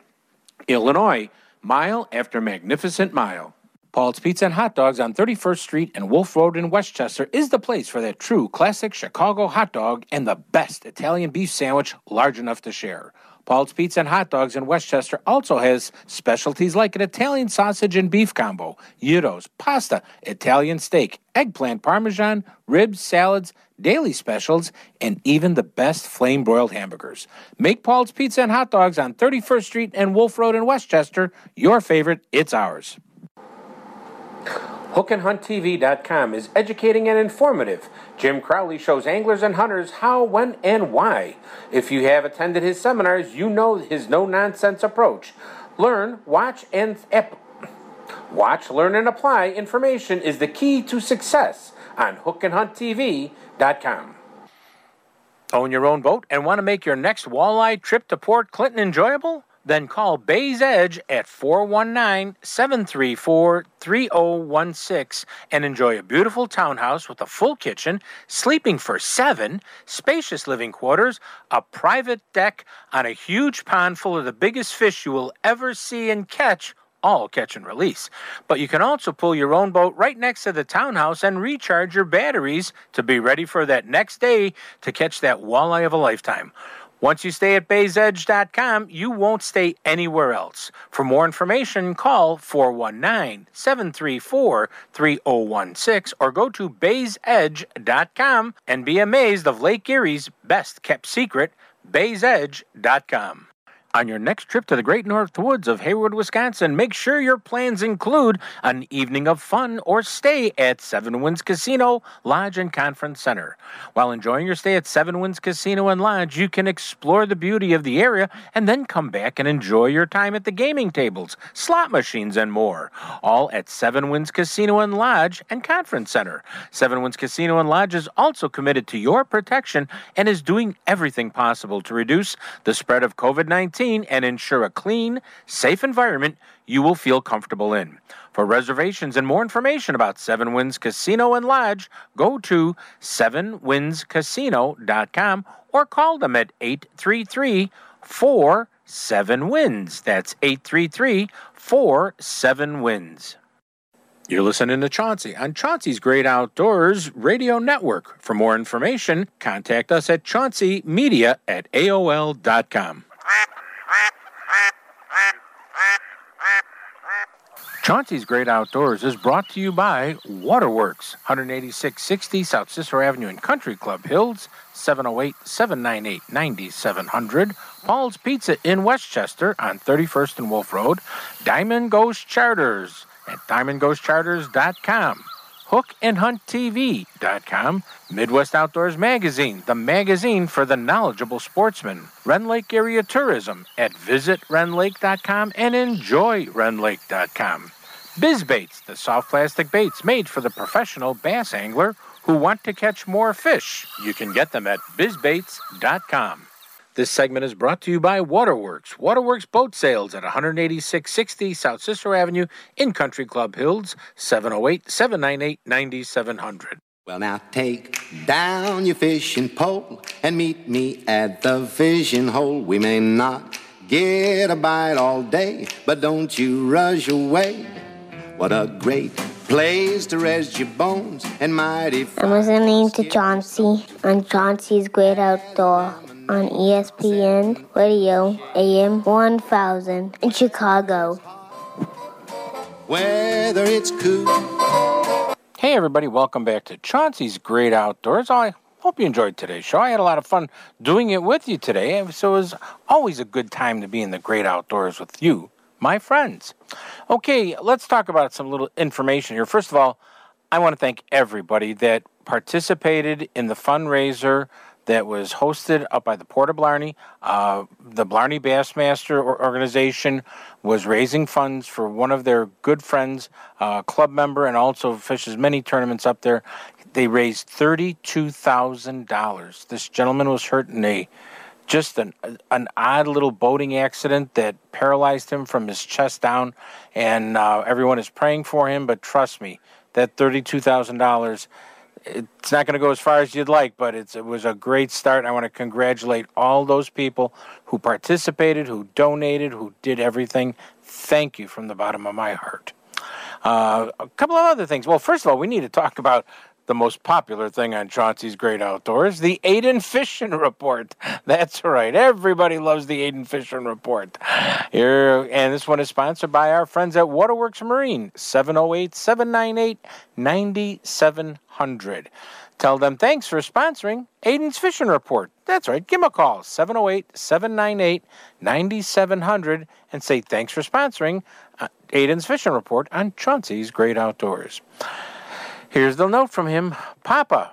S2: Illinois, mile after magnificent mile. Paul's Pizza and Hot Dogs on 31st Street and Wolf Road in Westchester is the place for that true classic Chicago hot dog and the best Italian beef sandwich large enough to share. Paul's Pizza and Hot Dogs in Westchester also has specialties like an Italian sausage and beef combo, gyros, pasta, Italian steak, eggplant parmesan, ribs, salads, daily specials, and even the best flame broiled hamburgers. Make Paul's Pizza and Hot Dogs on 31st Street and Wolf Road in Westchester your favorite. It's ours. HookandHuntTV.com is educating and informative. Jim Crowley shows anglers and hunters how, when, and why. If you have attended his seminars, you know his no nonsense approach. Learn, watch, and ep- watch, learn, and apply information is the key to success on HookandHuntTV.com. Own your own boat and want to make your next walleye trip to Port Clinton enjoyable? Then call Bay's Edge at 419 734 3016 and enjoy a beautiful townhouse with a full kitchen, sleeping for seven, spacious living quarters, a private deck on a huge pond full of the biggest fish you will ever see and catch all catch and release. But you can also pull your own boat right next to the townhouse and recharge your batteries to be ready for that next day to catch that walleye of a lifetime. Once you stay at baysedge.com, you won't stay anywhere else. For more information, call 419 734 3016 or go to baysedge.com and be amazed of Lake Erie's best kept secret, baysedge.com. On your next trip to the Great North Woods of Hayward, Wisconsin, make sure your plans include an evening of fun or stay at Seven Winds Casino, Lodge, and Conference Center. While enjoying your stay at Seven Winds Casino and Lodge, you can explore the beauty of the area and then come back and enjoy your time at the gaming tables, slot machines, and more. All at Seven Winds Casino and Lodge and Conference Center. Seven Winds Casino and Lodge is also committed to your protection and is doing everything possible to reduce the spread of COVID 19 and ensure a clean, safe environment you will feel comfortable in. For reservations and more information about Seven Winds Casino and Lodge, go to sevenwindscasino.com or call them at 833 47 Winds. That's 833 47 Winds. You're listening to Chauncey on Chauncey's Great Outdoors Radio Network. For more information, contact us at chaunceymedia at AOL.com. Chauncey's Great Outdoors is brought to you by Waterworks, 18660 South Cicero Avenue in Country Club Hills, 708 798 9700. Paul's Pizza in Westchester on 31st and Wolf Road. Diamond Ghost Charters at diamondghostcharters.com. HookandHuntTV.com, Midwest Outdoors Magazine, the magazine for the knowledgeable sportsman. Rend Lake Area Tourism at visitrendlake.com and enjoyrendlake.com. BizBaits, the soft plastic baits made for the professional bass angler who want to catch more fish. You can get them at bizbaits.com. This segment is brought to you by Waterworks. Waterworks Boat Sales at 18660 South Cicero Avenue in Country Club Hills, 708 798 9700.
S10: Well, now take down your fishing pole and meet me at the fishing hole. We may not get a bite all day, but don't you rush away. What a great place to rest your bones and mighty.
S11: I'm listening to Chauncey on Chauncey's Great Outdoor on ESPN Radio AM 1000 in Chicago.
S10: Whether it's cool.
S2: Hey, everybody, welcome back to Chauncey's Great Outdoors. I hope you enjoyed today's show. I had a lot of fun doing it with you today, so it was always a good time to be in the great outdoors with you, my friends. Okay, let's talk about some little information here. First of all, I want to thank everybody that participated in the fundraiser that was hosted up by the Port of Blarney. Uh, the Blarney Bassmaster organization was raising funds for one of their good friends, uh, club member, and also fishes many tournaments up there. They raised thirty-two thousand dollars. This gentleman was hurt in a just an an odd little boating accident that paralyzed him from his chest down, and uh, everyone is praying for him. But trust me, that thirty-two thousand dollars it's not going to go as far as you'd like, but it was a great start. I want to congratulate all those people who participated, who donated, who did everything. Thank you from the bottom of my heart. Uh, a couple of other things. Well, first of all, we need to talk about the most popular thing on Chauncey's Great Outdoors, the Aiden Fishing Report. That's right. Everybody loves the Aiden Fishing Report. Here, and this one is sponsored by our friends at Waterworks Marine, 708 798 9700. Tell them thanks for sponsoring Aiden's Fishing Report. That's right. Give them a call, 708 798 9700, and say thanks for sponsoring uh, Aiden's Fishing Report on Chauncey's Great Outdoors. Here's the note from him Papa,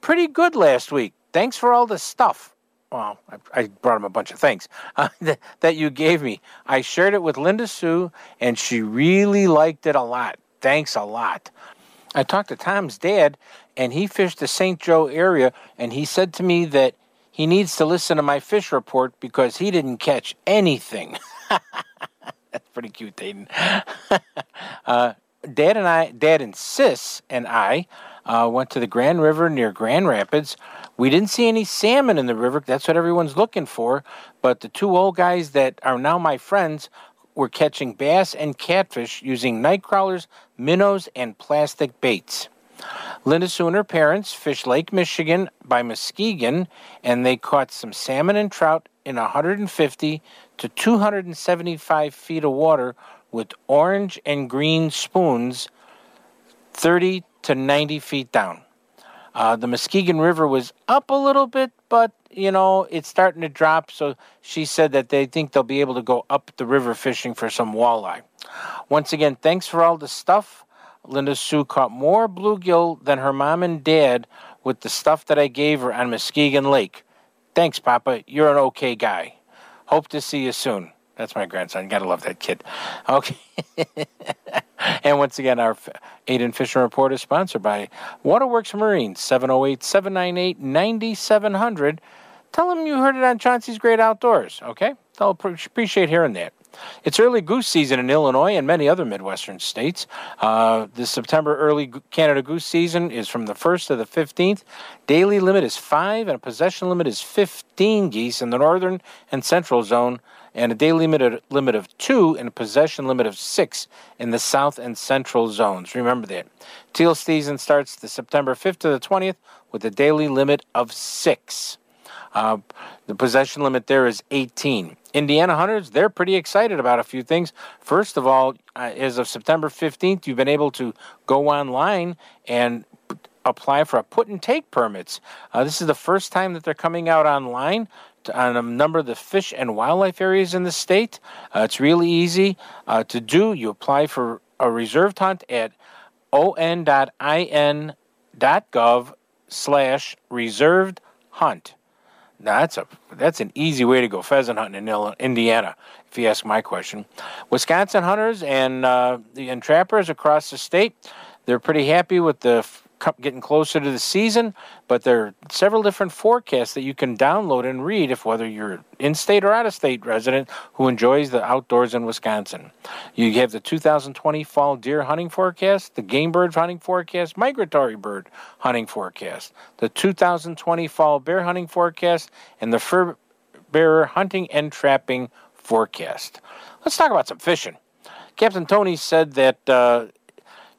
S2: pretty good last week. Thanks for all the stuff. Well, I, I brought him a bunch of things uh, that, that you gave me. I shared it with Linda Sue, and she really liked it a lot. Thanks a lot. I talked to Tom's dad, and he fished the St. Joe area, and he said to me that he needs to listen to my fish report because he didn't catch anything. That's pretty cute, Dayton. uh, Dad and I, Dad and Sis and I, uh, went to the Grand River near Grand Rapids. We didn't see any salmon in the river. That's what everyone's looking for. But the two old guys that are now my friends were catching bass and catfish using night crawlers, minnows, and plastic baits. Linda Sue and her parents fished Lake Michigan by Muskegon, and they caught some salmon and trout in 150 to 275 feet of water with orange and green spoons 30 to 90 feet down. Uh, the Muskegon River was up a little bit, but you know it's starting to drop. So she said that they think they'll be able to go up the river fishing for some walleye. Once again, thanks for all the stuff. Linda Sue caught more bluegill than her mom and dad with the stuff that I gave her on Muskegon Lake. Thanks, Papa. You're an okay guy. Hope to see you soon. That's my grandson. You gotta love that kid. Okay. and once again, our Aiden Fisher Report is sponsored by Waterworks Marine, 708 798 9700. Tell them you heard it on Chauncey's Great Outdoors, okay? They'll appreciate hearing that. It's early goose season in Illinois and many other Midwestern states. Uh, the September early Canada goose season is from the 1st to the 15th. Daily limit is 5 and a possession limit is 15 geese in the northern and central zone and a daily limit of, limit of 2 and a possession limit of 6 in the south and central zones. Remember that. Teal season starts the September 5th to the 20th with a daily limit of 6. Uh, the possession limit there is 18. Indiana hunters, they're pretty excited about a few things. First of all, uh, as of September 15th, you've been able to go online and apply for a put and take permits. Uh, this is the first time that they're coming out online on a number of the fish and wildlife areas in the state. Uh, it's really easy uh, to do. You apply for a reserved hunt at on.in.gov slash reserved hunt. Now that's a that's an easy way to go pheasant hunting in Indiana, if you ask my question. Wisconsin hunters and uh, and trappers across the state, they're pretty happy with the getting closer to the season, but there are several different forecasts that you can download and read if whether you're in-state or out-of-state resident who enjoys the outdoors in Wisconsin. You have the 2020 fall deer hunting forecast, the game bird hunting forecast, migratory bird hunting forecast, the 2020 fall bear hunting forecast, and the fur bearer hunting and trapping forecast. Let's talk about some fishing. Captain Tony said that uh,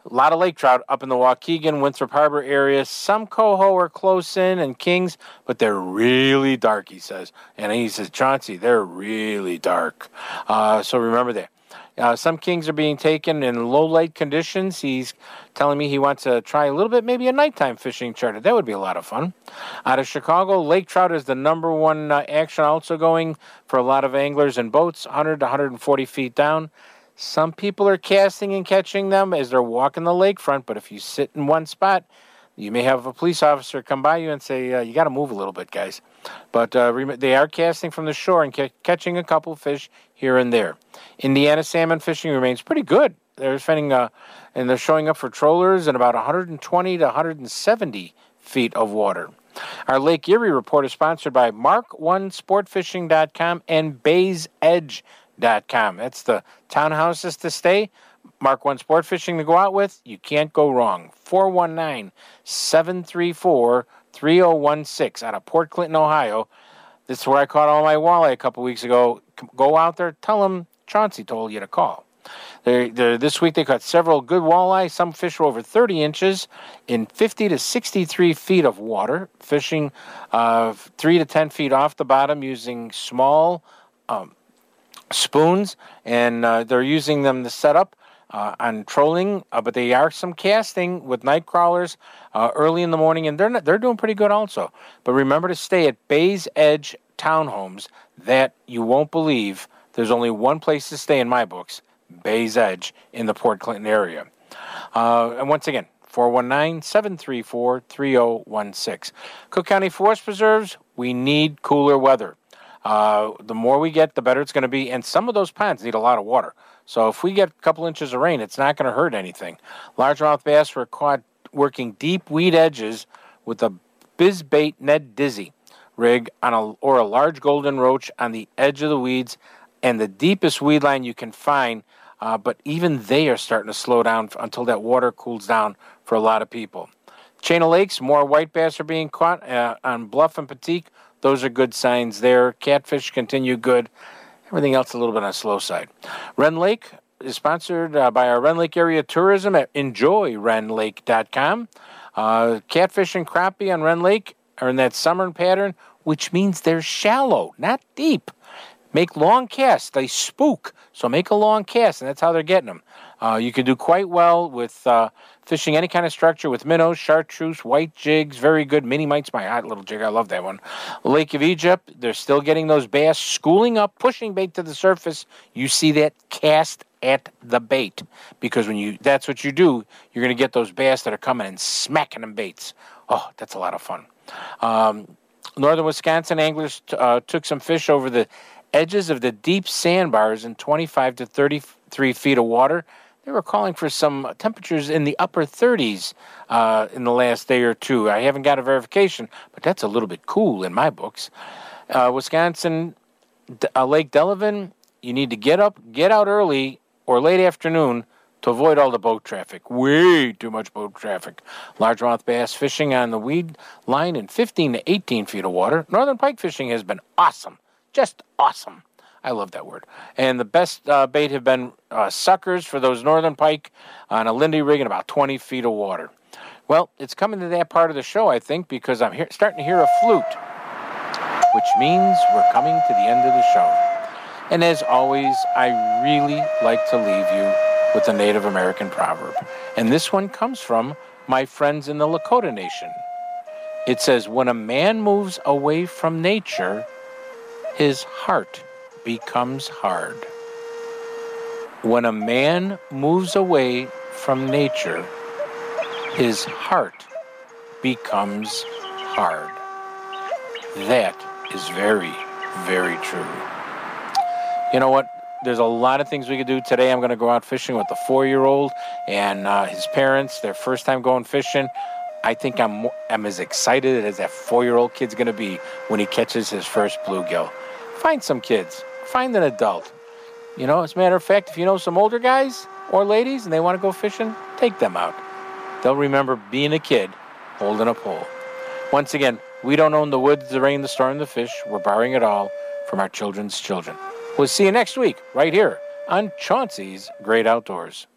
S2: a lot of lake trout up in the Waukegan, Winthrop Harbor area. Some coho are close in and kings, but they're really dark, he says. And he says, Chauncey, they're really dark. Uh, so remember that. Uh, some kings are being taken in low light conditions. He's telling me he wants to try a little bit, maybe a nighttime fishing charter. That would be a lot of fun. Out of Chicago, lake trout is the number one uh, action also going for a lot of anglers and boats, 100 to 140 feet down. Some people are casting and catching them as they're walking the lakefront, but if you sit in one spot, you may have a police officer come by you and say, uh, "You got to move a little bit, guys." But uh, they are casting from the shore and ca- catching a couple fish here and there. Indiana salmon fishing remains pretty good. They're finding, uh, and they're showing up for trollers in about 120 to 170 feet of water. Our Lake Erie report is sponsored by Mark1sportfishing.com and Bays Edge com. That's the townhouses to stay. Mark One Sport Fishing to go out with. You can't go wrong. 419 734 3016 out of Port Clinton, Ohio. This is where I caught all my walleye a couple weeks ago. Go out there, tell them Chauncey told you to call. They're, they're, this week they caught several good walleye. Some fish were over 30 inches in 50 to 63 feet of water, fishing uh, 3 to 10 feet off the bottom using small um, spoons, and uh, they're using them to set up. Uh, on trolling, uh, but they are some casting with night crawlers uh, early in the morning, and they're not, they're doing pretty good also. But remember to stay at Bay's Edge Townhomes. That you won't believe. There's only one place to stay in my books, Bay's Edge in the Port Clinton area. Uh, and once again, 419 734 3016. Cook County Forest Preserves, we need cooler weather. Uh, the more we get, the better it's going to be. And some of those ponds need a lot of water. So if we get a couple inches of rain, it's not going to hurt anything. Largemouth bass were caught working deep weed edges with a bizbait Ned Dizzy rig on a, or a large golden roach on the edge of the weeds and the deepest weed line you can find. Uh, but even they are starting to slow down until that water cools down for a lot of people. Chain of lakes, more white bass are being caught uh, on Bluff and Petite. Those are good signs there. Catfish continue good. Everything else a little bit on the slow side. Rend Lake is sponsored uh, by our Rend Lake Area Tourism at enjoyrendlake.com. Uh, catfish and crappie on Rend Lake are in that summer pattern, which means they're shallow, not deep. Make long casts. They spook, so make a long cast, and that's how they're getting them. Uh, you can do quite well with uh, fishing any kind of structure with minnows, chartreuse, white jigs. Very good. Mini mites, my hot little jig. I love that one. Lake of Egypt, they're still getting those bass schooling up, pushing bait to the surface. You see that cast at the bait because when you that's what you do, you're going to get those bass that are coming and smacking them baits. Oh, that's a lot of fun. Um, northern Wisconsin anglers t- uh, took some fish over the edges of the deep sandbars in 25 to 33 feet of water. They were calling for some temperatures in the upper 30s uh, in the last day or two. I haven't got a verification, but that's a little bit cool in my books. Uh, Wisconsin, uh, Lake Delavan, you need to get up, get out early or late afternoon to avoid all the boat traffic. Way too much boat traffic. Largemouth bass fishing on the weed line in 15 to 18 feet of water. Northern pike fishing has been awesome. Just awesome. I love that word. And the best uh, bait have been uh, suckers for those northern pike on a Lindy rig in about 20 feet of water. Well, it's coming to that part of the show, I think, because I'm here, starting to hear a flute, which means we're coming to the end of the show. And as always, I really like to leave you with a Native American proverb. And this one comes from my friends in the Lakota Nation. It says, When a man moves away from nature, his heart becomes hard. When a man moves away from nature, his heart becomes hard. That is very, very true. You know what? There's a lot of things we could do today. I'm going to go out fishing with the four year old and uh, his parents, their first time going fishing. I think I'm, I'm as excited as that four year old kid's going to be when he catches his first bluegill. Find some kids, find an adult. You know, as a matter of fact, if you know some older guys or ladies and they want to go fishing, take them out. They'll remember being a kid holding a pole. Once again, we don't own the woods, the rain, the storm, the fish. We're borrowing it all from our children's children. We'll see you next week, right here on Chauncey's Great Outdoors.